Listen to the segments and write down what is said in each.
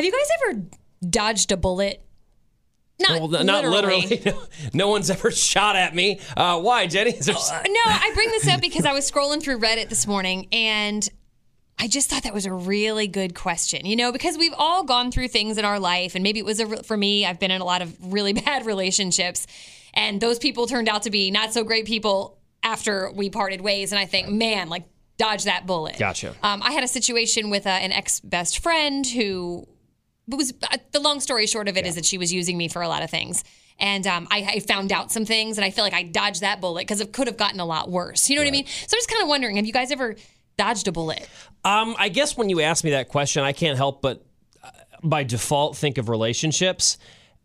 Have you guys ever dodged a bullet? Not, Well, not literally. literally. no one's ever shot at me. Uh, why, Jenny? There Uh, no, I bring this up because I was scrolling through Reddit this morning and I just thought that was a really good question. You know, because we've all gone through things in our life, and maybe it was a, for me, I've been in a lot of really bad relationships, and those people turned out to be not so great people after we parted ways. And I think, man, like, dodge that bullet. Gotcha. Um, I had a situation with uh, an ex best friend who was uh, the long story short of it is that she was using me for a lot of things. And um, I, I found out some things, and I feel like I dodged that bullet because it could have gotten a lot worse. You know what I mean? So I'm just kind of wondering have you guys ever dodged a bullet? Um, I guess when you ask me that question, I can't help but uh, by default think of relationships.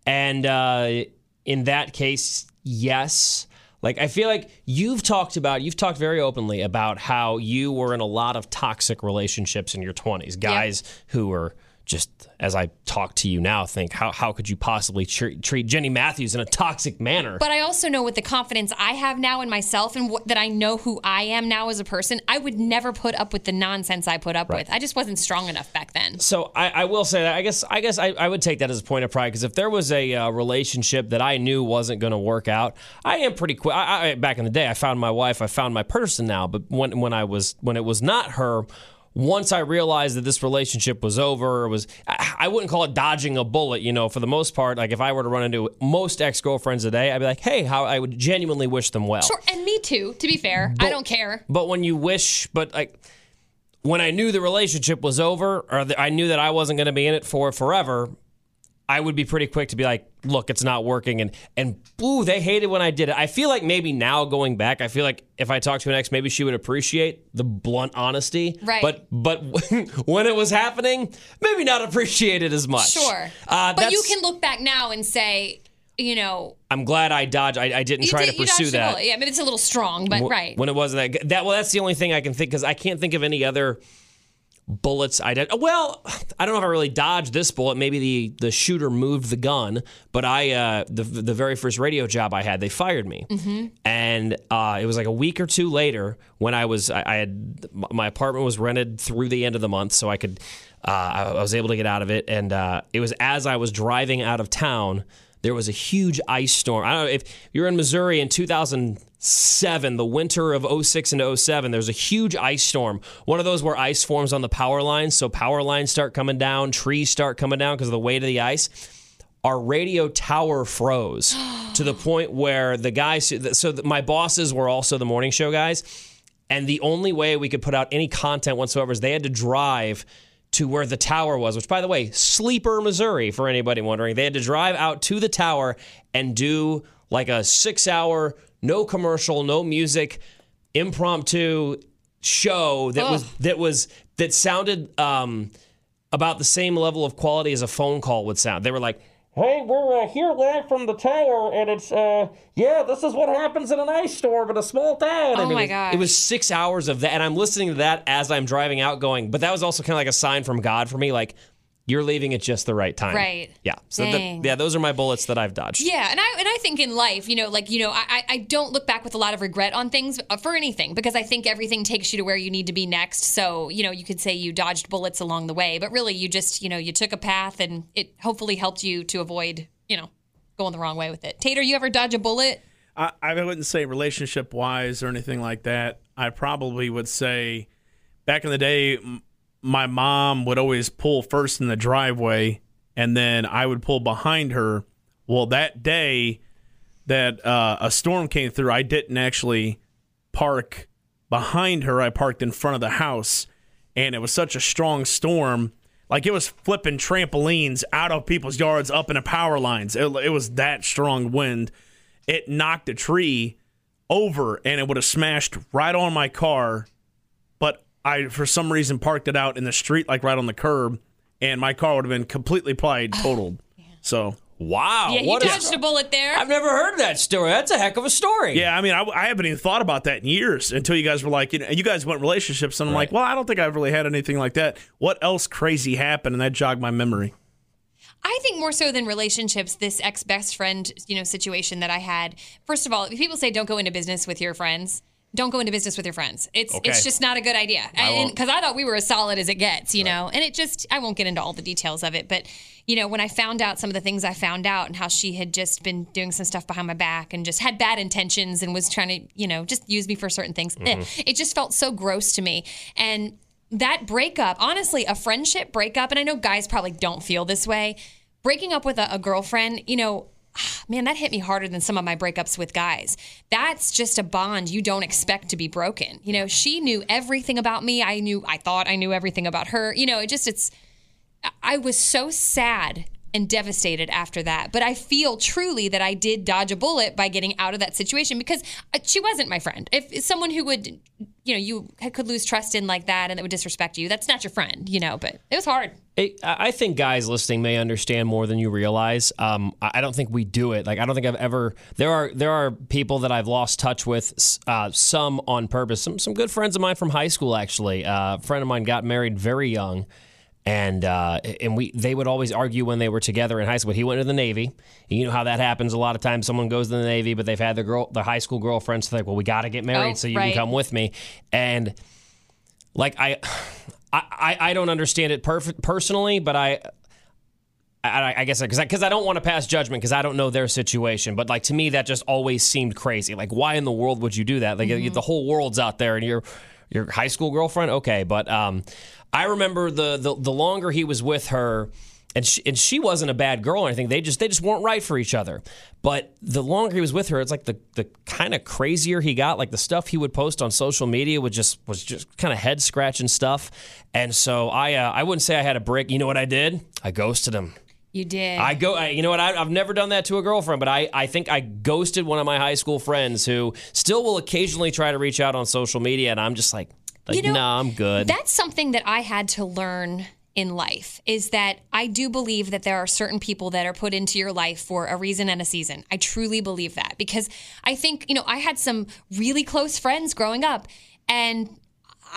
And uh, in that case, yes. Like, I feel like you've talked about, you've talked very openly about how you were in a lot of toxic relationships in your 20s. Guys who were just, as I talk to you now, think, how, how could you possibly treat, treat Jenny Matthews in a toxic manner? But I also know with the confidence I have now in myself and that I know who I am now as a person, I would never put up with the nonsense I put up with. I just wasn't strong enough back then. So I, I will say that I guess I guess I, I would take that as a point of pride because if there was a uh, relationship that I knew wasn't going to work out, I am pretty quick. I, I, back in the day, I found my wife, I found my person now. But when when I was when it was not her, once I realized that this relationship was over, it was I, wouldn't call it dodging a bullet. You know, for the most part, like if I were to run into most ex girlfriends today, I'd be like, hey, how I would genuinely wish them well. Sure, and me too, to be fair. I don't care. But when you wish, but like when I knew the relationship was over, or that I knew that I wasn't going to be in it for forever, I would be pretty quick to be like, "Look, it's not working," and and ooh, they hated when I did it. I feel like maybe now going back, I feel like if I talked to an ex, maybe she would appreciate the blunt honesty. Right. But but when it was happening, maybe not appreciate it as much. Sure. Uh, but you can look back now and say, you know, I'm glad I dodged. I, I didn't try did- to pursue that. Yeah, mean it's a little strong, but Wh- right. when it wasn't that. That well, that's the only thing I can think because I can't think of any other bullets I did. Well, I don't know if I really dodged this bullet. Maybe the the shooter moved the gun, but I uh, the the very first radio job I had, they fired me, Mm-hmm. and uh, it was like a week or two later when I was I, I had my apartment was rented through the end of the month, so I could uh, I, I was able to get out of it, and uh, it was as I was driving out of town there was a huge ice storm. I don't know if you're in Missouri in 2007, the winter of 06 and 07, there's a huge ice storm. One of those where ice forms on the power lines. So power lines start coming down, trees start coming down because of the weight of the ice. Our radio tower froze to the point where the guys, so my bosses were also the morning show guys. And the only way we could put out any content whatsoever is they had to drive to where the tower was, which, by the way, Sleeper, Missouri, for anybody wondering. They had to drive out to the tower and do like a six hour, no commercial, no music, impromptu show that was that was that sounded um, about the same level of quality as a phone call would sound. They were like, "Hey, we're uh, here live from the tower, and it's uh, yeah, this is what happens in an ice storm in a small town." Oh And it my was. It was six hours of that, and I'm listening to that as I'm driving out, going, but that was also kind of like a sign from God for me, like you're leaving at just the right time. Right. Yeah. So the, yeah, those are my bullets that I've dodged. Yeah, and I and I think in life, you know, like you know, I I- I don't look back with a lot of regret on things uh, for anything because I think everything takes you to where you need to be next. So you know, you could say you dodged bullets along the way, but really, you just you know you took a path and it hopefully helped you to avoid you know going the wrong way with it. Tater, you ever dodge a bullet? I, I wouldn't say relationship wise or anything like that. I probably would say back in the day, m- my mom would always pull first in the driveway and then I would pull behind her. Well, that day that uh, a storm came through, I didn't actually park behind her. I parked in front of the house and it was such a strong storm. Like it was flipping trampolines out of people's yards up into power lines. It, it was that strong wind it knocked a tree over and it would have smashed right on my car. But I, for some reason, parked it out in the street, like right on the curb, and my car would have been completely probably totaled. So, Wow. Yeah, you what a- dodged a bullet there. I've never heard that story. That's a heck of a story. yeah, I mean, I, I haven't even thought about that in years until you guys were like, you know, you guys went relationships, and I'm like, well, I don't think I've really had anything like that. What else crazy happened? And that jogged my memory. I think more so than relationships, this ex best friend, you know, situation that I had. First of all, people say don't go into business with your friends. Don't go into business with your friends. It's Okay. it's just not a good idea. Because I, thought we were as solid as it gets, you know. And it just I won't get into all the details of it, but you know when I found out some of the things I found out and how she had just been doing some stuff behind my back and just had bad intentions and was trying to you know just use me for certain things. eh, It just felt so gross to me and. That breakup, honestly, a friendship breakup, and I know guys probably don't feel this way. Breaking up with a, a girlfriend, you know, man, that hit me harder than some of my breakups with guys. That's just a bond you don't expect to be broken. You know, she knew everything about me. I knew, I thought I knew everything about her. You know, it just, it's, I was so sad and devastated after that. But I feel truly that I did dodge a bullet by getting out of that situation because uh, she wasn't my friend. If someone who would, you know, you could lose trust in like that and that would disrespect you, that's not your friend, you know, but it was hard. I think guys listening may understand more than you realize. Um, I I don't think we do it. Like I don't think I've ever. There are there are people that I've lost touch with. Uh, some on purpose. Some some good friends of mine from high school actually. Uh, a friend of mine got married very young, and uh, and we they would always argue when they were together in high school. He went to the Navy. You know how that happens. A lot of times, someone goes to the Navy, but they've had their girl, their high school girlfriends think, well, we got to get married Oh, so you right. can come with me, and like I, I, I- I don't understand it perf- personally, but I, I, I guess because because I, don't want to pass judgment because I don't know their situation. But like to me, that just always seemed crazy. Like, why in the world would you do that? Like the whole world's out there, and your your high school girlfriend, okay. But um, I remember the the the longer he was with her. And she, and she wasn't a bad girl or anything. They just they just weren't right for each other. But the longer he was with her, it's like the the kind of crazier he got. Like the stuff he would post on social media was just was just kind of head scratching stuff. And so I uh, I wouldn't say I had a break. You know what I did? I ghosted him. You did. I go. I, you know what? I, I've never done that to a girlfriend, but I, I think I ghosted one of my high school friends who still will occasionally try to reach out on social media, and I'm just like, like You know, nah, I'm good. That's something that I had to learn in life is that I do believe that there are certain people that are put into your life for a reason and a season. I truly believe that because I think, you know, I had some really close friends growing up and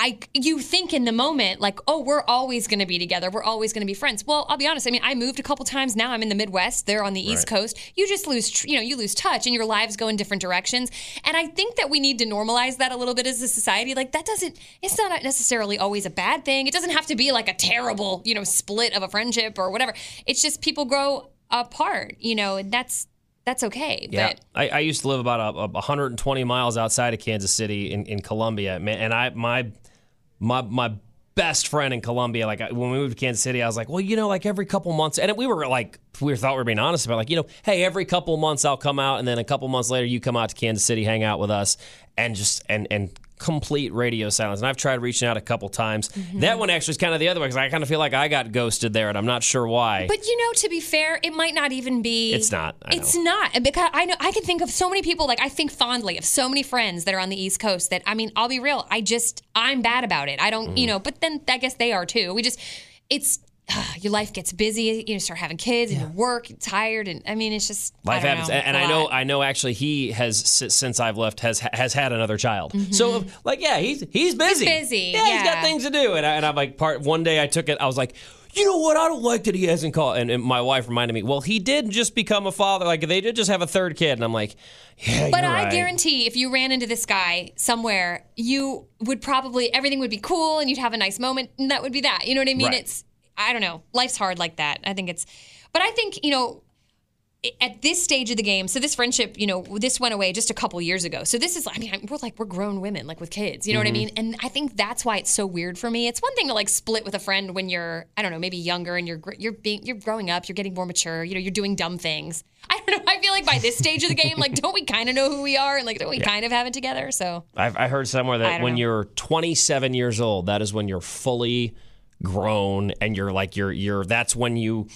I you think in the moment like, oh, we're always going to be together. We're always going to be friends. Well, I'll be honest. I mean, I moved a couple times. Now I'm in the Midwest. They're on the East Coast. You just lose, you know, you lose touch, and your lives go in different directions. And I think that we need to normalize that a little bit as a society. Like that doesn't. It's not necessarily always a bad thing. It doesn't have to be like a terrible, you know, split of a friendship or whatever. It's just people grow apart, you know, and that's that's okay. Yeah, But I, I used to live about a, a 120 miles outside of Kansas City in, in Columbia, man, and I my my my best friend in Columbia, like when we moved to Kansas City, I was like, well, you know, like every couple months, and we were like, we thought we were being honest about, like, you know, hey, every couple months I'll come out, and then a couple months later you come out to Kansas City, hang out with us, and just and and complete radio silence. And I've tried reaching out a couple times. That one actually is kind of the other way because I kind of feel like I got ghosted there, and I'm not sure why. But you know, to be fair, it might not even be. It's not, it's not because I know I can think of so many people. Like I think fondly of so many friends that are on the East Coast. That I mean, I'll be real. I just I'm bad about it. I don't, Mm. you know. But then I guess they are too. We just it's. your life gets busy. You start having kids and you work. You're tired, and I mean, it's just Life happens, know, and, and it's know. I know. Actually, he has since I've left has has had another child. Mm-hmm. So, like, yeah, he's he's busy. busy, Yeah, he's got things to do. And, I, and I'm like, part one day I took it. I was like, you know what? I don't like that he hasn't called. And, and my wife reminded me, well, he did just become a father. Like they did just have a third kid. And I'm like, yeah, But I right. guarantee if you ran into this guy somewhere, you would probably everything would be cool and you'd have a nice moment and that would be that. You know what I mean? Right. It's I don't know. Life's hard like that. I think it's but I think, you know, at this stage of the game, so this friendship, you know, this went away just a couple years ago. So this is, I mean, we're like, we're grown women, like with kids, you know what I mm-hmm. mean? And I think that's why it's so weird for me. It's one thing to like split with a friend when you're, I don't know, maybe younger and you're, you're being, you're growing up, you're getting more mature, you know, you're doing dumb things. I don't know. I feel like by this stage of the game, like, don't we kind of know who we are and like, don't we kind of have it together? So I've, I heard somewhere that when know. you're 27 years old, that is when you're fully grown, and you're like you're you're. That's when you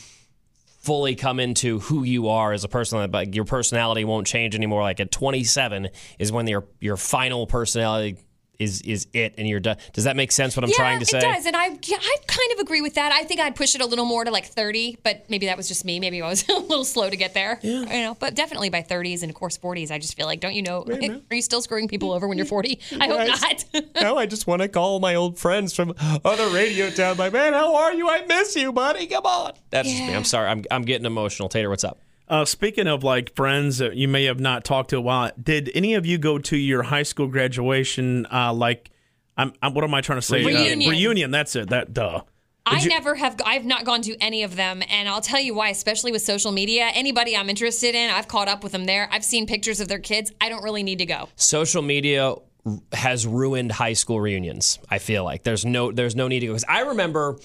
fully come into who you are as a person. But your personality won't change anymore. Like at 27 is when your your final personality is is it, and you're done. Does that make sense? What I'm yeah, trying to say? it does. And I, yeah, I kind of agree with that. I think I'd push it a little more to like 30, but maybe that was just me. Maybe I was a little slow to get there. Yeah. You know, but definitely by 30s and of course 40s, I just feel like, don't you know, are you still screwing people over when you're 40? I hope not. no, I just want to call my old friends from other radio town. Like, man, how are you? I miss you, buddy. Come on. That's just me. I'm sorry. I'm I'm getting emotional. Tater, what's up? Uh, speaking of like friends that you may have not talked to a while, did any of you go to your high school graduation? Uh, like, I'm, I'm what am I trying to say? Uh, Reunion. reunion. That's it. That duh. I you- never have. I've not gone to any of them, and I'll tell you why. Especially with social media, anybody I'm interested in, I've caught up with them there. I've seen pictures of their kids. I don't really need to go. social media r- has ruined high school reunions. I feel like there's no there's no need to go because I remember.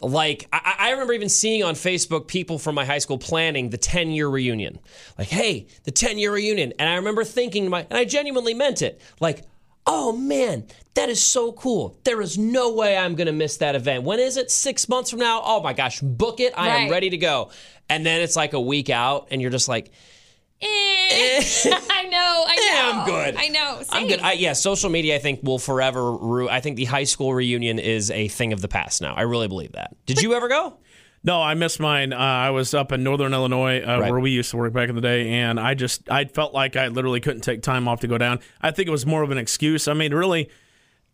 Like I, I remember even seeing on Facebook people from my high school planning the 10 year reunion. Like, hey, the 10 year reunion. And I remember thinking to my and I genuinely meant it. Like, oh man, that is so cool. There is no way I'm gonna miss that event. When is it? Six months from now? Oh my gosh, book it. I am ready to go. And then it's like a week out, and you're just like. I know. I know. Yeah, I'm good. I know. I'm good. I, yeah, social media, I think, will forever. Ru- I think the high school reunion is a thing of the past now. I really believe that. Did you ever go? No, I missed mine. Uh, I was up in Northern Illinois uh, Right. where we used to work back in the day, and I just I felt like I literally couldn't take time off to go down. I think it was more of an excuse. I mean, really,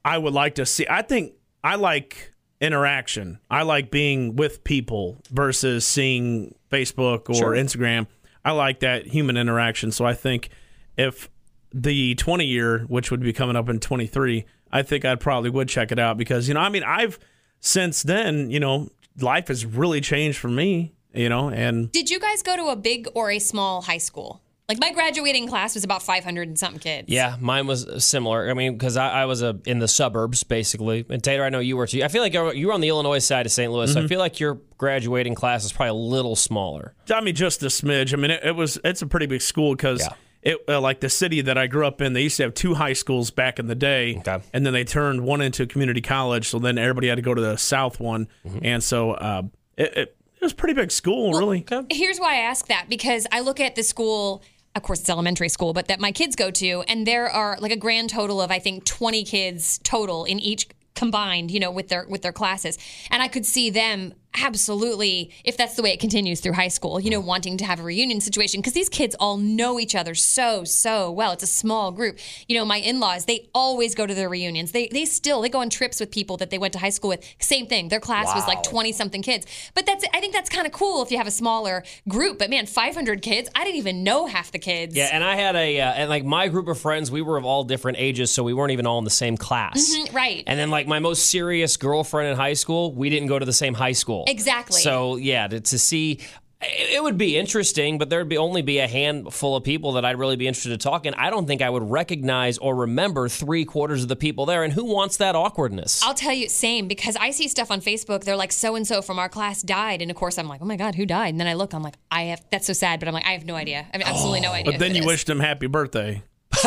I would like to see. I think I like interaction. I like being with people versus seeing Facebook or Sure. Instagram. I like that human interaction. So I think if the 20 year, which would be coming up in 23, I think I'd probably would check it out because, you know, I mean, I've since then, you know, life has really changed for me, you know, and Did you guys go to a big or a small high school? Like my graduating class was about 500 and something kids. Yeah, mine was similar. I mean, because I, I was a, in the suburbs, basically. And Tater, I know you were too. I feel like you're, were on the Illinois side of St. Louis. So I feel like your graduating class is probably a little smaller. I mean, just a smidge. I mean, it, it was, it's a pretty big school because. Yeah. It, uh, like the city that I grew up in, they used to have two high schools back in the day, Okay. and then they turned one into a community college. So then everybody had to go to the south one, Mm-hmm. and so uh, it, it, it was a pretty big school, really. Here's why I ask that because I look at the school, of course, it's elementary school, but that my kids go to, and there are like a grand total of I think 20 kids total in each combined, you know, with their with their classes, and I could see them absolutely if that's the way it continues through high school, you know, wanting to have a reunion situation because these kids all know each other so so well. It's a small group. You know, my in-laws they always go to their reunions. They they still they go on trips with people that they went to high school with. Same thing. Their class was like 20 something kids. But that's I think that's kind of cool if you have a smaller group. But man, 500 kids, I didn't even know half the kids. Yeah, and I had a, uh, and like my group of friends, we were of all different ages, so we weren't even all in the same class. Mm, right. And then, like, my most serious girlfriend in high school, we didn't go to the same high school. Exactly. So, yeah, to, to see, it it would be interesting, but there'd be only be a handful of people that I'd really be interested to talk. And I don't think I would recognize or remember three quarters of the people there. And who wants that awkwardness? I'll tell you, same, because I see stuff on Facebook. They're like, so and so from our class died. And of course, I'm like, oh my God, who died? And then I look, I'm like, I have, that's so sad, but I'm like, I have no idea. I have absolutely oh. no idea. But then you is. wished him happy birthday.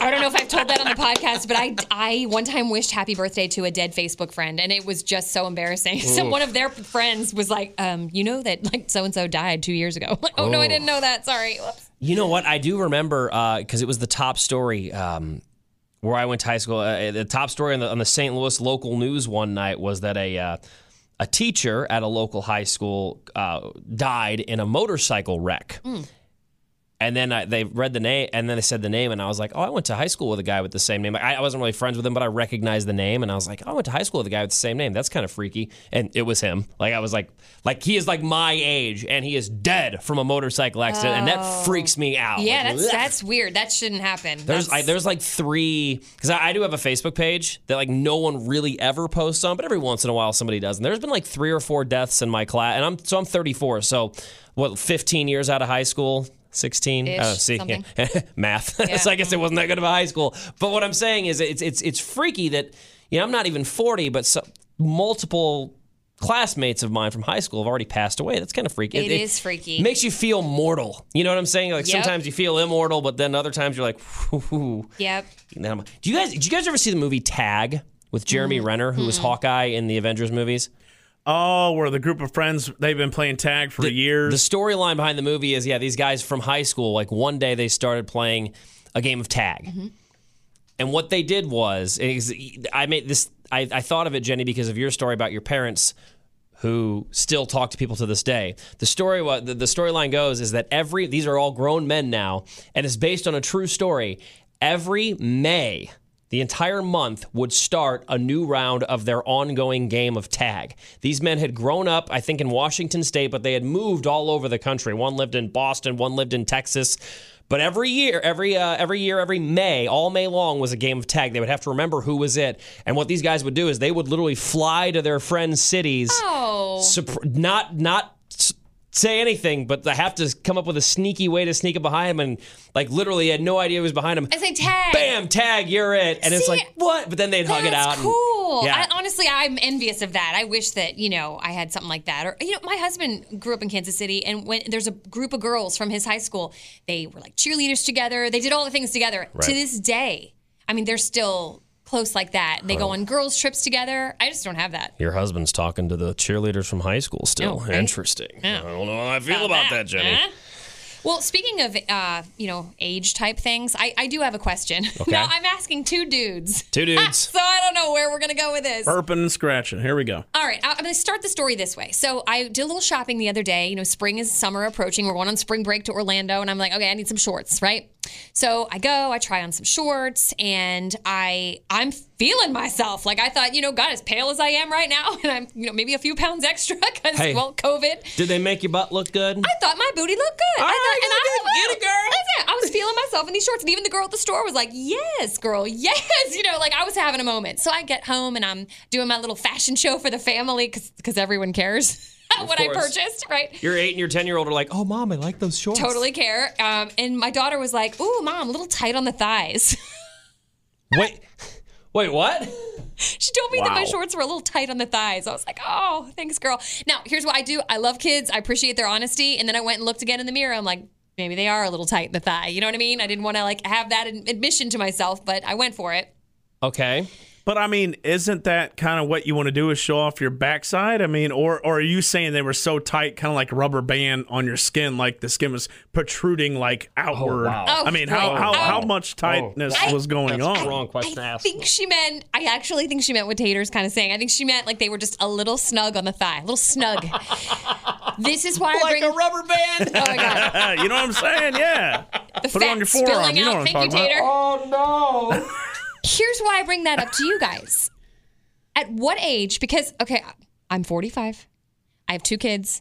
I don't know if I've told that on the podcast, but I, I one time wished happy birthday to a dead Facebook friend, and it was just so embarrassing. So one of their friends was like, um, you know that like so and so died two years ago. Like, oh, no, I didn't know that. Sorry. Whoops. You know what? I do remember because it was the top story um, where I went to high school. Uh, the top story on the, on the St. Louis local news one night was that a uh, a teacher at a local high school uh, died in a motorcycle wreck. And then I, they read the name, and then they said the name, and I was like, "Oh, I went to high school with a guy with the same name." I, I wasn't really friends with him, but I recognized the name, and I was like, oh, "I went to high school with a guy with the same name. That's kind of freaky." And it was him. Like I was like, "Like he is like my age, and he is dead from a motorcycle accident, and that oh. freaks me out." Yeah, Like, that's that's weird. That shouldn't happen. There's I, there's like three because I, I do have a Facebook page that like no one really ever posts on, but every once in a while somebody does. And there's been like three or four deaths in my class, and I'm so I'm 34, so what 15 years out of high school. 16 Ish, oh, see something. math Yeah. so i guess it wasn't that good of a high school but what i'm saying is it's it's it's freaky that you know i'm not even 40 but so, multiple classmates of mine from high school have already passed away that's kind of freaky It is freaky. makes you feel mortal you know what i'm saying like Yep. sometimes you feel immortal but then other times you're like Whew. Yep. And then I'm- Do you guys? Did you guys ever see the movie Tag with Jeremy mm-hmm. Renner, who was mm-hmm. Hawkeye in the Avengers movies? Oh, where the group of friends they've been playing tag for years. The storyline behind the movie is, yeah, these guys from high school, like one day they started playing a game of tag, mm-hmm. and what they did was, is I made this. I, I thought of it, Jenny, because of your story about your parents who still talk to people to this day. The story what the, the storyline goes is that every these are all grown men now and it's based on a true story. Every May the entire month would start a new round of their ongoing game of tag. These men had grown up, I think, in Washington State, but they had moved all over the country. One lived in Boston, one lived in Texas. But every year, every uh, every year, every May, all May long was a game of tag. They would have to remember who was it, and what these guys would do is they would literally fly to their friends' cities, Oh. surp- not not say anything, but I have to come up with a sneaky way to sneak it behind him, and like literally had no idea who was behind him. I say tag. Bam, tag, you're it, and it's like what? But then they'd hug it out. and- cool. yeah, I, honestly, I'm envious of that. I wish that you know I had something like that. Or you know, my husband grew up in Kansas City, and when there's a group of girls from his high school, they were like cheerleaders together. They did all the things together. Right. To this day, I mean, they're still close like that. They go on girls trips together. I just don't have that. your husband's talking to the cheerleaders from high school still. Oh, right. Interesting. I don't know how I feel about that, Jenny. Huh? Well, speaking of uh, you know age type things, I, I do have a question. now I'm asking two dudes. Two dudes. so I don't know where we're gonna go with this. Burping and scratching. Here we go. All right, I'm going to start the story this way. So I did a little shopping the other day. You know, spring is summer approaching. We're going on spring break to Orlando, and I'm like, okay, I need some shorts, right? So I go, I try on some shorts, and I I'm feeling myself. Like I thought, you know, God, as pale as I am right now, and I'm you know maybe a few pounds extra because Hey. well, COVID. Did they make your butt look good? I thought my booty looked good. All I right, thought, and I was get it, girl. That's it. I was feeling myself in these shorts, and even the girl at the store was like, "Yes, girl, yes." You know, like I was having a moment. So I get home and I'm doing my little fashion show for the family because everyone cares what I purchased, right? Your eight and your ten year old are like, oh, mom, I like those shorts. Totally care. Um, and my daughter was like, "Ooh, mom, a little tight on the thighs." Wait, wait, what? she told me that my shorts were a little tight on the thighs. I was like, "Oh, thanks, girl." Now, here's what I do. I love kids. I appreciate their honesty. And then I went and looked again in the mirror. I'm like, maybe they are a little tight in the thigh. You know what I mean? I didn't want to like have that admission to myself, but I went for it. Okay. But I mean, isn't that kind of what you want to do is show off your backside? I mean, or or are you saying they were so tight, kind of like rubber band on your skin, like the skin was protruding like outward? Oh, wow. Oh, I mean, how oh, wait. how, Oh. how much oh. tightness I- was going that's on? wrong question to I ask. think she meant, I actually think she meant what Tater's kind of saying. I think she meant like they were just a little snug on the thigh, a little snug. this is why I Like bring. a rubber band. oh my God. you know what I'm saying? Yeah. The Put it on your fat forearm. spilling You know out. what I'm Thank you, talking about. Tater. oh no. Here's why I bring that up to you guys. At what age? Because, okay, I'm 45. I have two kids.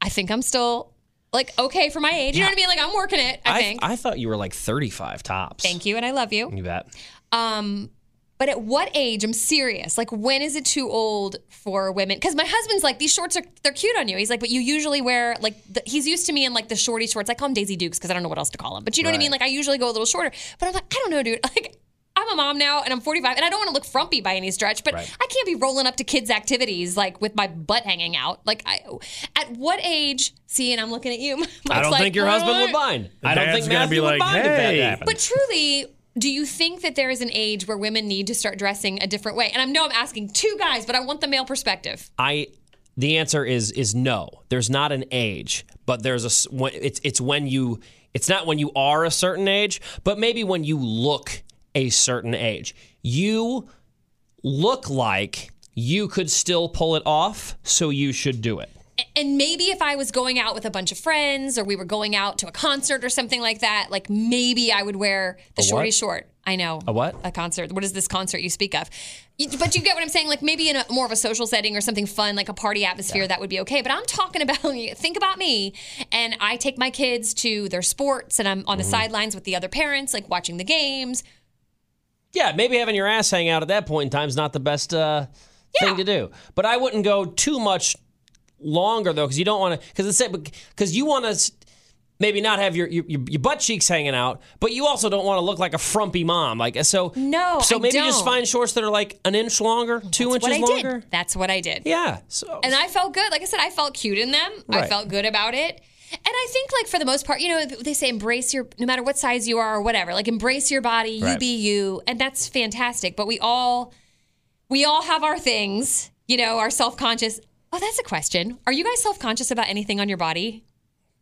I think I'm still like okay for my age. You know what I mean? Like I'm working it, I, I, think. I thought you were like 35 tops. Thank you, and I love you. You bet. Um, but at what age? I'm serious. Like, when is it too old for women? Because my husband's like, these shorts are they're cute on you. He's like, but you usually wear like the, he's used to me in like the shorty shorts. I call them Daisy Dukes because I don't know what else to call them. But you know what I mean? Like, I usually go a little shorter. But I'm like, I don't know, dude. Like. I'm a mom now and I'm 45 and I don't want to look frumpy by any stretch, but Right. I can't be rolling up to kids' activities like with my butt hanging out. Like, I, at what age? See, and I'm looking at you. I don't like, think your husband would mind. I don't think gonna Matthew be would like, mind if that "Hey." happened. But truly, do you think that there is an age where women need to start dressing a different way? And I know I'm asking two guys, but I want the male perspective. I the answer is is no. There's not an age, but there's a s- when- it's it's when you it's not when you are a certain age, but maybe when you look a certain age. You look like you could still pull it off, so you should do it. And maybe if I was going out with a bunch of friends or we were going out to a concert or something like that, like maybe I would wear the shorty short. I know. A what? A concert. What is this concert you speak of? But you get what I'm saying? Like maybe in a more of a social setting or something fun, like a party atmosphere, that would be okay. But I'm talking about, think about me, and I take my kids to their sports and I'm on the Mm-hmm. sidelines with the other parents, like watching the games. Yeah, maybe having your ass hang out at that point in time is not the best uh, thing to do. But I wouldn't go too much longer though, because you don't want to. Because it's because you want to maybe not have your, your your butt cheeks hanging out, but you also don't want to look like a frumpy mom. Like so. No, So maybe just find shorts that are like an inch longer, two That's inches longer. did. That's what I did. Yeah. So And I felt good. Like I said, I felt cute in them. I felt good about it. And I think, like, for the most part, you know, they say embrace your, no matter what size you are or whatever, like, embrace your body, you Right. be you. And that's fantastic. But we all, we all have our things, you know, our self conscious. Oh, that's a question. Are you guys self conscious about anything on your body?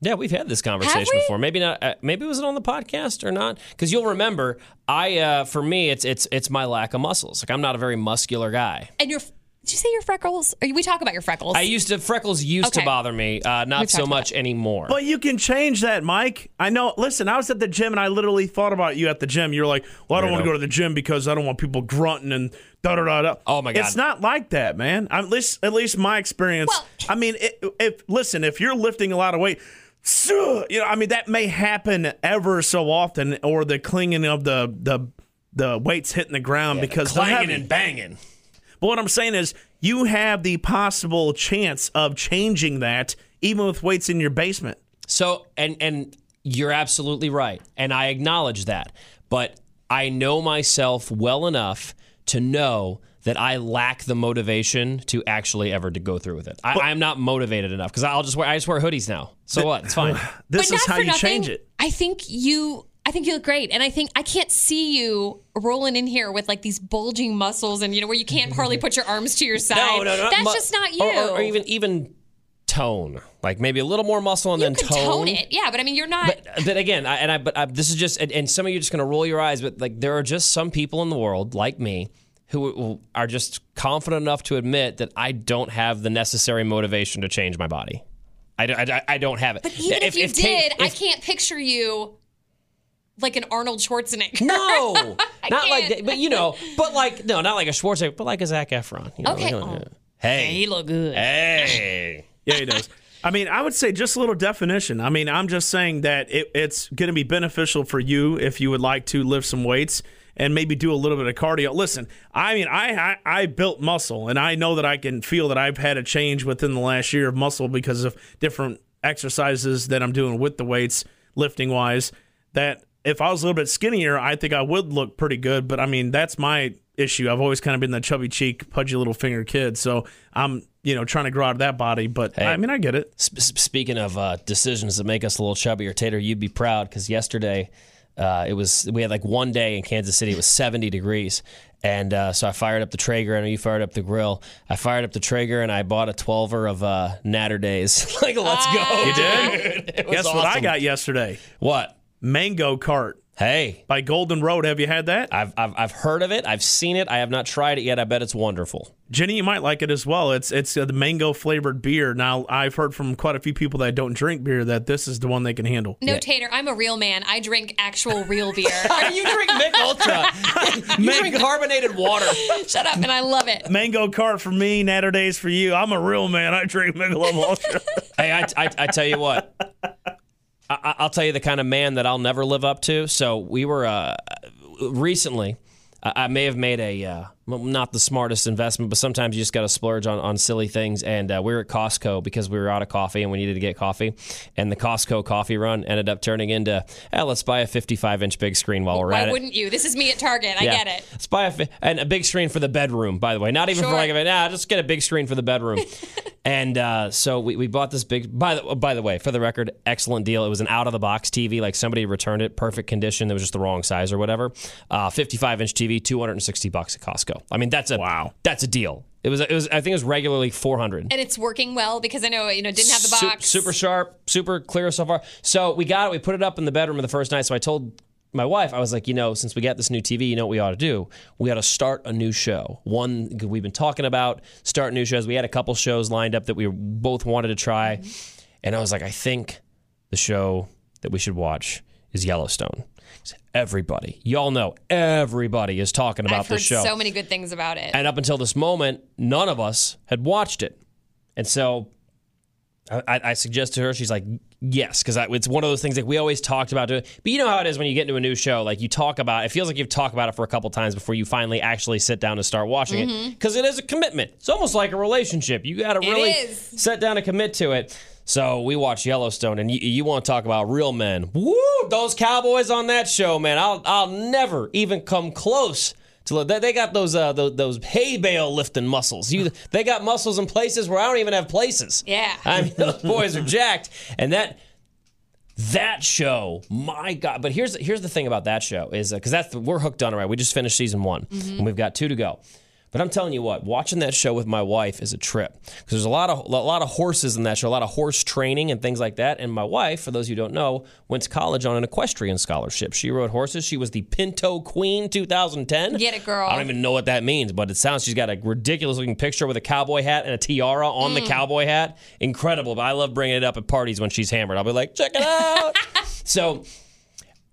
Yeah, we've had this conversation before. Maybe not. Uh, maybe was it on the podcast or not? Because you'll remember, I uh, for me, it's it's it's my lack of muscles. Like I'm not a very muscular guy. And you're, Did you say your freckles? Or we talk about your freckles. I used to freckles used to bother me, uh, not We've so much anymore. But you can change that, Mike. I know. Listen, I was at the gym and I literally thought about you at the gym. You're like, well, I don't want to go to the gym because I don't want people grunting and da da da da. Oh, my God. It's not like that, man. I'm, at least, at least my experience. Well- I mean, it, if listen, if you're lifting a lot of weight. so- You know, I mean that may happen ever so often, or the clinging of the the the weights hitting the ground because they're clanging and banging. But what I'm saying is, you have the possible chance of changing that, even with weights in your basement. So and and you're absolutely right, and I acknowledge that. But I know myself well enough to know that I lack the motivation to actually ever to go through with it. I, I'm not motivated enough because I'll just wear I just wear hoodies now. So what? It's fine. This but is how you nothing, change it. I think you. I think you look great, and I think I can't see you rolling in here with like these bulging muscles, and you know where you can't hardly put your arms to your side. No, no, no. That's mu- just not you. Or, or, or even even tone, like maybe a little more muscle and you then tone. tone it, yeah. But I mean, you're not. But, uh, but again, I, and I, but I, this is just, and, and some of you are just going to roll your eyes, but like there are just some people in the world like me who are just confident enough to admit that I don't have the necessary motivation to change my body. I, don't- I, I don't have it. but even if, you Kate- did, I if- can't picture you like an Arnold Schwarzenegger. No, not like can't. that. But you know, but like no, not like a Schwarzenegger, but like a Zac Efron. You know, Okay. like, uh, Oh. Hey, he look good. hey. Yeah, he does. I mean, I would say just a little definition. I mean, I'm just saying that it, it's going to be beneficial for you if you would like to lift some weights and maybe do a little bit of cardio. Listen, I mean, I, I I built muscle, and I know that I can feel that I've had a change within the last year of muscle because of different exercises that I'm doing with the weights, lifting wise. That if I was a little bit skinnier, I think I would look pretty good. But I mean, that's my issue. I've always kind of been the chubby cheek, pudgy little finger kid. So I'm, you know, trying to grow out of that body. But I mean, I get it. Sp- sp- speaking of uh, decisions that make us a little chubbier, Tater, you'd be proud because yesterday uh, it was we had like one day in Kansas City it was 70 degrees, and uh, so I fired up the Traeger. I know you fired up the grill. I fired up the Traeger and I bought a 12er of uh, Natter Days. like, let's go! You did? It was Guess what I got yesterday? What? Mango cart Hey, by Golden Road. Have you had that? I've, I've I've heard of it. I've seen it. I have not tried it yet. I bet it's wonderful. Jenny, you might like it as well. It's it's uh, the mango flavored beer. Now, I've heard from quite a few people that don't drink beer that this is the one they can handle. No, Tater, I'm a real man. I drink actual real beer. you drink Mich Ultra. you drink carbonated water. Shut up, and I love it. Mango cart for me, Natter Days for you. I'm a real man. I drink Michelob Ultra. Hey, I, I, I tell you what. I, I'll tell you the kind of man that I'll never live up to. So we were uh, recently. I may have made a uh, not the smartest investment, but sometimes you just got to splurge on, on silly things. And uh, we were at Costco because we were out of coffee and we needed to get coffee. And the Costco coffee run ended up turning into, eh, let's buy a 55 inch big screen while we're Why at it. Why wouldn't you? This is me at Target. I Yeah. get it. Let's buy a, fi- and a big screen for the bedroom, by the way. Not even for Sure. like a nah, just get a big screen for the bedroom. and uh, so we, we bought this big. By the by the way, for the record, excellent deal. It was an out of the box TV. Like somebody returned it, perfect condition. It was just the wrong size or whatever. Uh, 55 inch TV, 260 bucks at Costco. I mean, that's a Wow. That's a deal. It was. It was. I think it was regularly 400. And it's working well because I know you know didn't have the box. super sharp, super clear so far. So we got it. We put it up in the bedroom the first night. So I told my wife, I was like, you know, since we got this new TV, you know what we ought to do? We ought to start a new show. One we've been talking about start new shows. We had a couple shows lined up that we both wanted to try, mm-hmm. and I was like, I think the show that we should watch is Yellowstone. Everybody, y'all know, everybody is talking about I've this show. so many good things about it. And up until this moment, none of us had watched it. And so I, I suggest to her, she's like, yes, because it's one of those things like we always talked about doing. But you know how it is when you get into a new show, like you talk about it feels like you've talked about it for a couple times before you finally actually sit down and start watching it. Mm-hmm. Because it is a commitment. It's almost like a relationship. You got to really sit down and commit to it. So we watch Yellowstone, and you, you want to talk about real men? Woo! Those cowboys on that show, man. I'll I'll never even come close to. They, they got those uh those, those hay bale lifting muscles. You they got muscles in places where I don't even have places. Yeah. I mean those boys are jacked, and that that show, my God! But here's here's the thing about that show is because that's we're hooked on it right. We just finished season one, and we've got two to go. But I'm telling you what, watching that show with my wife is a trip because there's a lot of a lot of horses in that show, a lot of horse training and things like that. And my wife, for those who don't know, went to college on an equestrian scholarship. She rode horses. She was the Pinto Queen 2010. Get it, girl. I don't even know what that means, but it sounds. She's got a ridiculous looking picture with a cowboy hat and a tiara on Mm. the cowboy hat. Incredible. But I love bringing it up at parties when she's hammered. I'll be like, check it out. so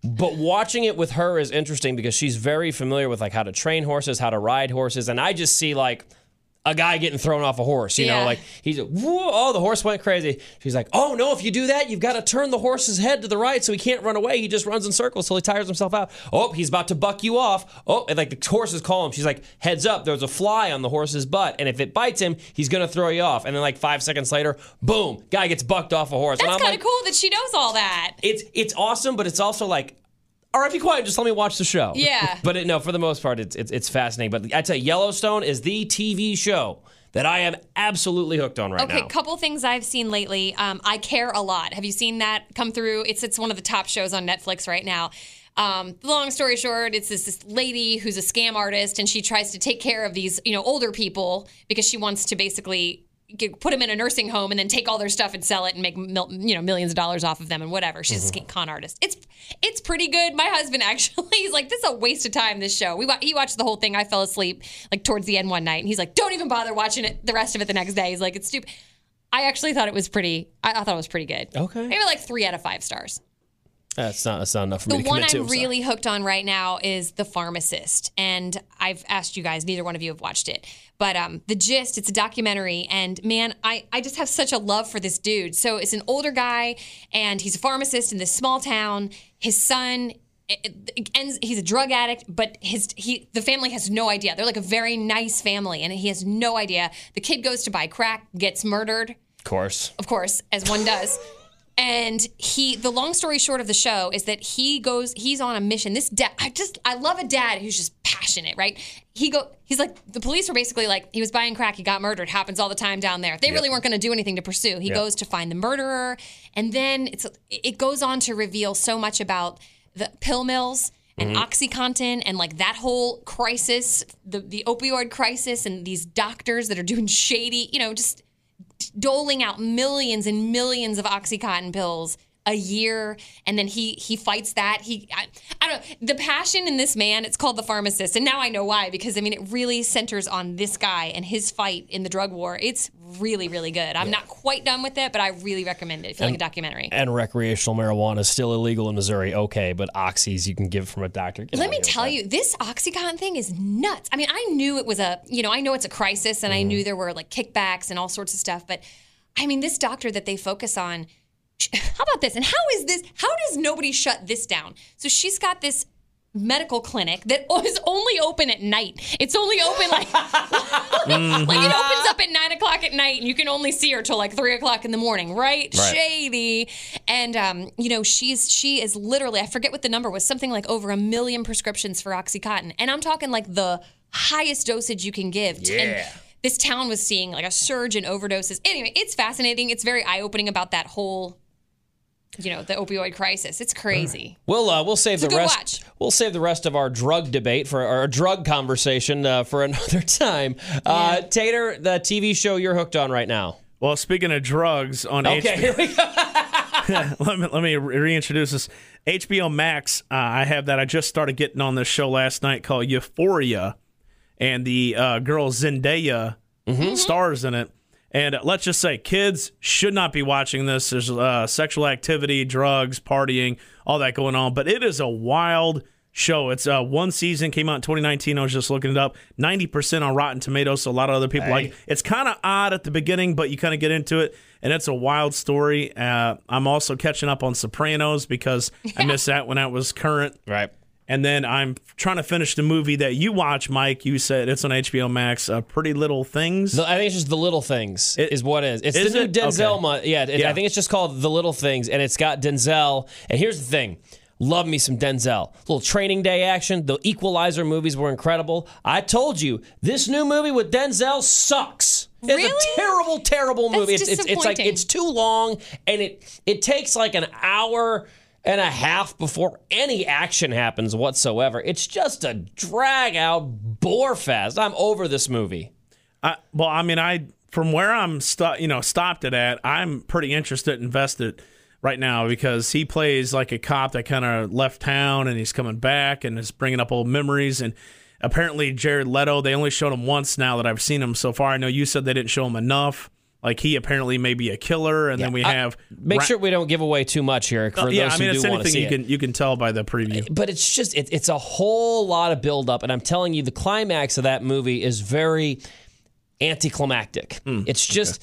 but watching it with her is interesting because she's very familiar with like how to train horses, how to ride horses, and I just see like a guy getting thrown off a horse. You Yeah. know, like he's like, Whoa, oh the horse went crazy. She's like, oh no, if you do that, you've got to turn the horse's head to the right so he can't run away. He just runs in circles till he tires himself out. Oh, he's about to buck you off. Oh, and like the horses call him. She's like, heads up, there's a fly on the horse's butt, and if it bites him, he's gonna throw you off. And then like five seconds later, boom, guy gets bucked off a horse. That's kind like, of cool that she knows all that. it's it's awesome, but it's also like, all right, be quiet. Just let me watch the show. Yeah. but it, no, for the most part, it's it's, it's fascinating. But I tell you, Yellowstone is the TV show that I am absolutely hooked on right Okay, now. Okay, couple things I've seen lately. Um, I care a lot. Have you seen that come through? It's it's one of the top shows on Netflix right now. Um, long story short, it's this, this lady who's a scam artist, and she tries to take care of these you know older people because she wants to basically put them in a nursing home and then take all their stuff and sell it and make mil, you know millions of dollars off of them and whatever. She's a mm-hmm. con artist. It's it's pretty good. My husband actually he's like this is a waste of time. This show. We wa- he watched the whole thing. I fell asleep like towards the end one night, and he's like, don't even bother watching it. The rest of it the next day. He's like, it's stupid. I actually thought it was pretty. I, I thought it was pretty good. Okay. maybe like three out of five stars. That's not that's not enough for The me to one commit to. I'm really hooked on right now is The Pharmacist. And I've asked you guys, neither one of you have watched it. But um, the gist, it's a documentary. And man, I, I just have such a love for this dude. So it's an older guy, and he's a pharmacist in this small town. His son. ends, he's a drug addict, but his he the family has no idea. They're like a very nice family, and he has no idea. The kid goes to buy crack, gets murdered of course. of course, as one does. And he, the long story short of the show is that he goes, he's on a mission. This dad, I just, I love a dad who's just passionate, right? He go, he's like, the police were basically like, he was buying crack, he got murdered, happens all the time down there. They really weren't going to do anything to pursue. He goes to find the murderer, and then it's, it goes on to reveal so much about the pill mills and mm-hmm. OxyContin and like that whole crisis, the the opioid crisis, and these doctors that are doing shady, you know, just doling out millions and millions of oxycontin pills a year and then he he fights that. He I, I don't know. The passion in this man it's called the pharmacist. And now i know why because i mean it really centers on this guy and his fight in the drug war. It's really really good. I'm not quite done with it but i really recommend it if you like a documentary. And recreational marijuana is still illegal in Missouri. Okay, but oxys you can give from a doctor. Get Let me tell you, this OxyContin thing is nuts. I mean, I knew it was a, you know, I know it's a crisis and I mm-hmm. knew there were like kickbacks and all sorts of stuff, but I mean, this doctor that they focus on, how about this? And how is this, how does nobody shut this down? So she's got this medical clinic that is only open at night. It's only open like, like it opens up at nine o'clock at night and you can only see her till like three o'clock in the morning, right? Right. Shady. And um, you know, she's she is literally, I forget what the number was, something like over a million prescriptions for Oxycontin. And I'm talking like the highest dosage you can give. Yeah. And this town was seeing like a surge in overdoses. Anyway, it's fascinating. It's very eye-opening about that whole you know, the opioid crisis. It's crazy. We'll uh, we'll save a the rest. watch. We'll save the rest of our drug debate for our drug conversation uh, for another time. Uh, Tater, the TV show you're hooked on right now. Well, speaking of drugs on Okay, HBO, here we go. let me let me reintroduce this. HBO Max. Uh, I have that. I just started getting on this show last night called Euphoria, and the uh, girl Zendaya stars in it. And let's just say, kids should not be watching this. There's uh, sexual activity, drugs, partying, all that going on. But it is a wild show. It's uh, one season came out in 2019. I was just looking it up. 90% on Rotten Tomatoes. So a lot of other people like it. It's kind of odd at the beginning, but you kind of get into it, and it's a wild story. Uh, I'm also catching up on Sopranos because I missed that when that was current. right. And then I'm trying to finish the movie that you watch, Mike. You said it's on HBO Max. Uh, Pretty Little Things. The- I think it's just the little things It- is what it is. It's is the new it? Denzel. Okay. Mo- yeah, it- Yeah. I think it's just called the little things, and it's got Denzel. And here's the thing. Love me some Denzel. Little training day action. The Equalizer movies were incredible. I told you this new movie with Denzel sucks. It's Really? a terrible, terrible movie. That's it's, it's, it's like it's too long, and it it takes like an hour and a half before any action happens whatsoever. It's just a drag out bore fest. I'm over this movie. I, well, I mean, I from where I'm stu- you know stopped it at, I'm pretty interested, invested right now because he plays like a cop that kind of left town and he's coming back and is bringing up old memories and. Apparently, Jared Leto, they only showed him once now that I've seen him so far. I know you said they didn't show him enough. Like he apparently may be a killer, and then we I- have Make Ra- sure we don't give away too much here for yeah, those I mean, who it's do want to see you it. can you can tell by the preview. but it's just it, it's a whole lot of buildup, and I'm telling you, the climax of that movie is very anticlimactic. Hmm, it's just.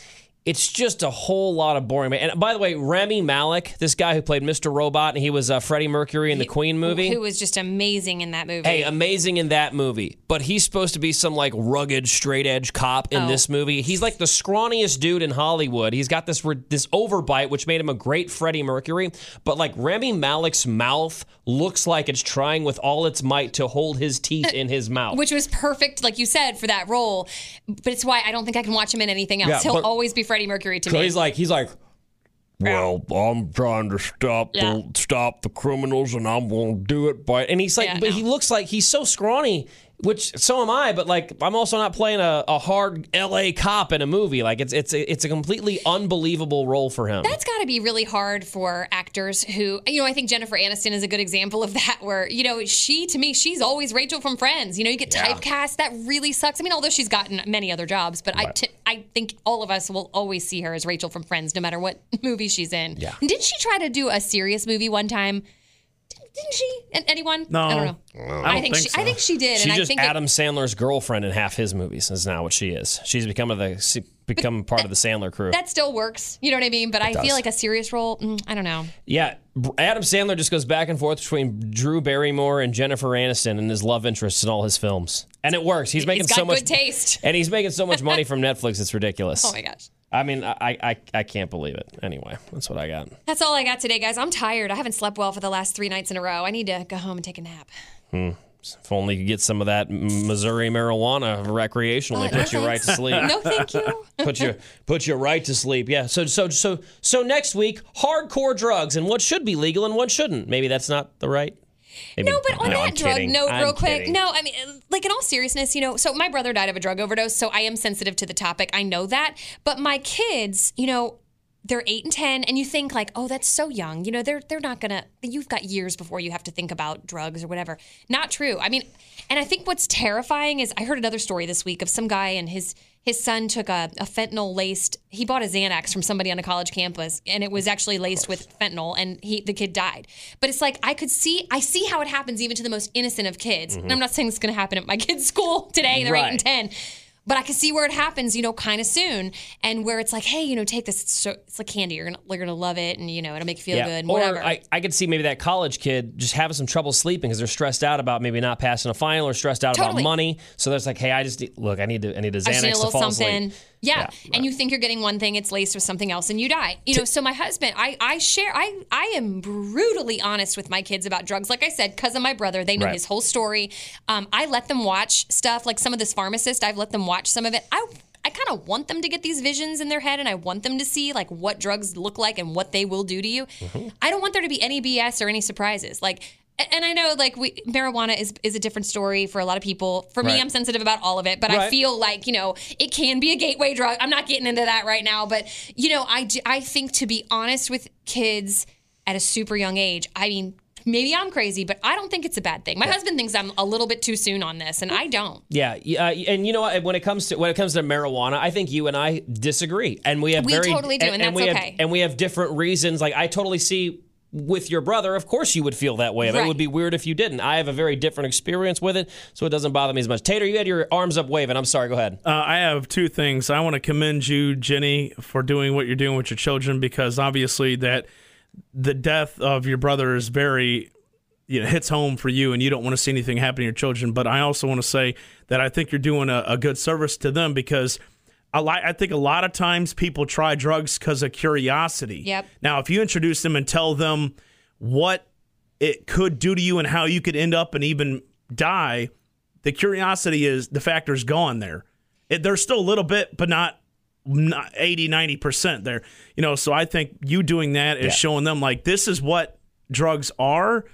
It's just a whole lot of boring. And by the way, Rami Malek, this guy who played Mr. Robot, and he was uh, Freddie Mercury in the Queen movie. Who was just amazing in that movie. Hey, amazing in that movie, but he's supposed to be some like rugged, straight edge cop in Oh. this movie. He's like the scrawniest dude in Hollywood. He's got this this overbite, which made him a great Freddie Mercury. But like Rami Malek's mouth looks like it's trying with all its might to hold his teeth in his mouth. which was perfect, like you said, for that role. But it's why I don't think I can watch him in anything else. Yeah, He'll but- always be Freddie Mercury to so me. he's like he's like. Well, I'm trying to stop Yeah. the stop the criminals, and I'm going to do it by. And he's like, Yeah, but no. he looks like he's so scrawny, which so am I. But like, I'm also not playing a, a hard L.A. cop in a movie. Like, it's it's a, it's a completely unbelievable role for him. That's got to be really hard for actors who, you know, I think Jennifer Aniston is a good example of that, where, you know, she, to me, she's always Rachel from Friends. You know, you get typecast. That really sucks. I mean, although she's gotten many other jobs, but I, ti- I think all of us will always see her as Rachel from Friends, no matter what movie she's in. Yeah. And didn't she try to do a serious movie one time? Didn't- Didn't she? An- Anyone? No. I don't know. I don't think, think she, so. I think she did. She's and I just think it- Adam Sandler's girlfriend in half his movies. Is now what she is. She's become of the she- become part of the Sandler crew. that still works. You know what I mean? But I does. feel like a serious role, mm, I don't know. Yeah, Adam Sandler just goes back and forth between Drew Barrymore and Jennifer Aniston and his love interests in all his films, and it works. He's making He's got so much good taste. and he's making so much money from Netflix. It's ridiculous. Oh my gosh. I mean, I, I I can't believe it. Anyway, that's what I got. That's all I got today, guys. I'm tired. I haven't slept well for the last three nights in a row. I need to go home and take a nap. If only you could get some of that Missouri marijuana recreationally, Uh, no put you right to sleep. No, thank you. put you put you right to sleep. Yeah. So so so so next week, hardcore drugs and what should be legal and what shouldn't. Maybe that's not the right. Maybe, No, but on No, that I'm drug kidding. note, I'm real quick. kidding. No, I mean, like in all seriousness, you know, so my brother died of a drug overdose, so I am sensitive to the topic. I know that. But my kids, you know, they're eight and ten, and you think like, oh, that's so young. You know, they're they're not gonna. You've got years before you have to think about drugs or whatever. Not true. I mean, and I think what's terrifying is I heard another story this week of some guy and his his son took a, a fentanyl laced. He bought a Xanax from somebody on a college campus, and it was actually laced with fentanyl, and he the kid died. But it's like I could see I see how it happens even to the most innocent of kids. Mm-hmm. And I'm not saying it's going to happen at my kid's school today. They're eight and ten. But I can see where it happens, you know, kind of soon, and where it's like, hey, you know, take this. It's, so, it's like candy. You're gonna, you're gonna love it, and you know, it'll make you feel good. and Whatever. I, I could see maybe that college kid just having some trouble sleeping because they're stressed out about maybe not passing a final or stressed out Totally. about money. So there's like, hey, I just need, look, I need to I need a I just need Xanax a to fall something. asleep. Yeah. Yeah, and you think you're getting one thing, it's laced with something else, and you die. You know, so my husband, I, I share, I, I am brutally honest with my kids about drugs. Like I said, because of my brother, they know Right. his whole story. Um, I let them watch stuff like some of this pharmacist. I've let them watch some of it. I, I kind of want them to get these visions in their head, and I want them to see like what drugs look like and what they will do to you. Mm-hmm. I don't want there to be any BS or any surprises. Like. And I know, like, we, marijuana is is a different story for a lot of people. For me, Right. I'm sensitive about all of it, but I feel like you know it can be a gateway drug. I'm not getting into that right now, but you know, I I think to be honest with kids at a super young age, I mean. Maybe I'm crazy, but I don't think it's a bad thing. My husband thinks I'm a little bit too soon on this, and I don't. Yeah, yeah, uh, and you know what? When it comes to when it comes to marijuana, I think you and I disagree, and we have We very totally do, and that's we have, okay. and we have different reasons. Like I totally see with your brother, of course you would feel that way. It would be weird if you didn't. I have a very different experience with it, so it doesn't bother me as much. Tater, you had your arms up waving. I'm sorry. Go ahead. Uh, I have two things. I want to commend you, Jenny, for doing what you're doing with your children because obviously that the death of your brother is very you know hits home for you and you don't want to see anything happen to your children. But I also want to say that I think you're doing a, a good service to them because a lot, I think a lot of times people try drugs because of curiosity. Yep. Now, if you introduce them and tell them what it could do to you and how you could end up and even die, the curiosity is the factor is gone there. It, there's still a little bit, but not, not 80, 90% there. You know, so I think you doing that is showing them like this is what drugs are,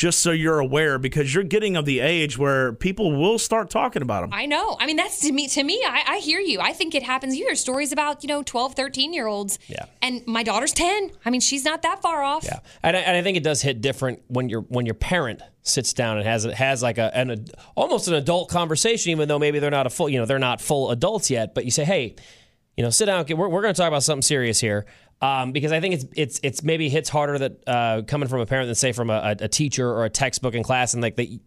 just so you're aware, because you're getting of the age where people will start talking about them. I know. I mean, that's to me. To me, I, I hear you. I think it happens. You hear stories about you know 12, 13 year olds. Yeah. And my daughter's ten. I mean, she's not that far off. Yeah, and I, and I think it does hit different when your when your parent sits down and has has like a an ad- almost an adult conversation, even though maybe they're not a full you know they're not full adults yet. But you say, hey, you know, sit down. We're, we're going to talk about something serious here. Um, because I think it's it's it's maybe hits harder that uh, coming from a parent than say from a, a teacher or a textbook in class, and like they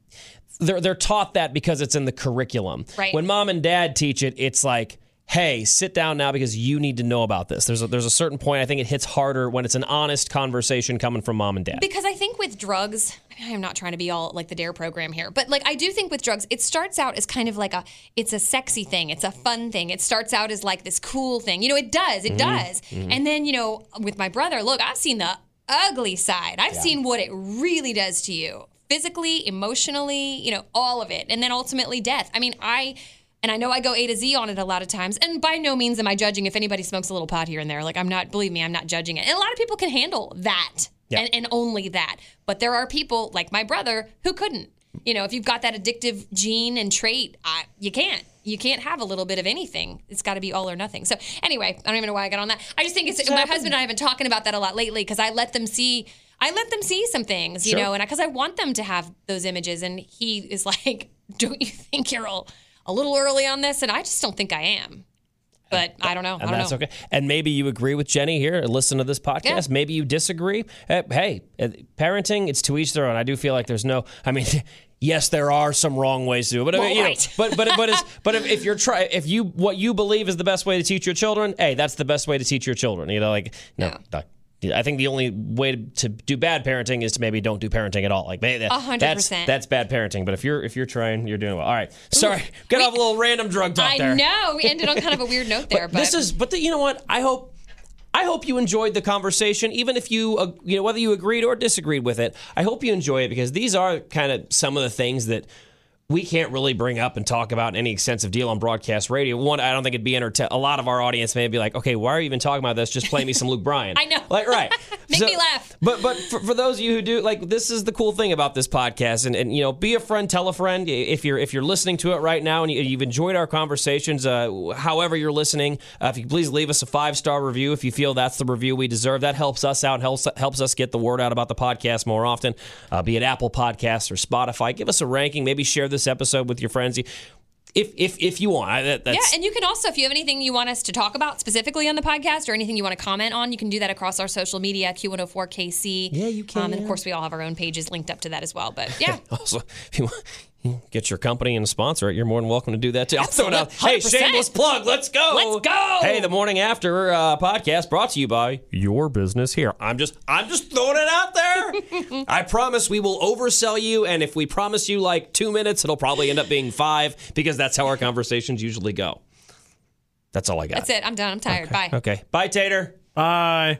they're they're taught that because it's in the curriculum. Right. When mom and dad teach it, it's like, hey, sit down now because you need to know about this. There's a, there's a certain point I think it hits harder when it's an honest conversation coming from mom and dad. Because I think with drugs, I mean, I'm not trying to be all like the Dare program here, but like I do think with drugs, it starts out as kind of like a, it's a sexy thing, it's a fun thing. It starts out as like this cool thing. You know, it does, it mm-hmm. does. Mm-hmm. And then you know, with my brother, look, I've seen the ugly side. I've seen what it really does to you physically, emotionally, you know, all of it, and then ultimately death. I mean, I. And I know I go A to Z on it a lot of times. And by no means am I judging if anybody smokes a little pot here and there. Like, I'm not, believe me, I'm not judging it. And a lot of people can handle that Yeah. and, and only that. But there are people like my brother who couldn't. You know, if you've got that addictive gene and trait, I, you can't. You can't have a little bit of anything. It's got to be all or nothing. So anyway, I don't even know why I got on that. I just think it's my husband and I have been talking about that a lot lately because I let them see. I let them see some things, you Sure. know, and because I want them to have those images. And he is like, "Don't you think you're a, a little early on this?" And I just don't think I am. But I don't know. I and don't that's know. okay. And maybe you agree with Jenny here. and Listen to this podcast. Yeah. Maybe you disagree. Uh, Hey, uh, parenting, it's to each their own. I do feel like there's no. I mean, yes, there are some wrong ways to do it, but I mean, Well, you know, but but but it's, but if, if you're try if you what you believe is the best way to teach your children, hey, that's the best way to teach your children. You know, like no. Yeah. I think the only way to do bad parenting is to maybe don't do parenting at all. Like maybe that- hundred that's percent. that's bad parenting. But if you're if you're trying, you're doing well. All right, sorry, get we- off a little random drug talk I there. know we ended on kind of a weird note there, but, This is, but the, you know what? I hope, I hope you enjoyed the conversation, even if you, uh, you know, whether you agreed or disagreed with it. I hope you enjoy it because these are kind of some of the things that we can't really bring up and talk about any extensive deal on broadcast radio. One, I don't think it'd be entertaining. A lot of our audience may be like, okay, why are you even talking about this? Just play me some Luke Bryan. I know. Like, right. Make me laugh. But but for, for those of you who do like this is the cool thing about this podcast and, and you know be a friend tell a friend if you're if you're listening to it right now and you, you've enjoyed our conversations uh, however you're listening uh, if you please leave us a five star review if you feel that's the review we deserve that helps us out helps helps us get the word out about the podcast more often uh, be it Apple Podcasts or Spotify give us a ranking maybe share this episode with your friends if if if you want I, that, that's Yeah, and you can also, if you have anything you want us to talk about specifically on the podcast or anything you want to comment on, you can do that across our social media, Q104KC. Yeah, you Um, and of course, we all have our own pages linked up to that as well. But yeah, Also, if you want- you get your company and sponsor it, you're more than welcome to do that too. I'll throw it out. Hey, shameless plug. Let's go. Let's go. Hey, the morning after uh, podcast brought to you by Your Business Here. I'm just, I'm just throwing it out there. I promise we will oversell you, and if we promise you like two minutes, it'll probably end up being five because that's how our conversations usually go. That's all I got. that's it. I'm done. I'm tired. Bye. Okay. Bye, Tater. Bye.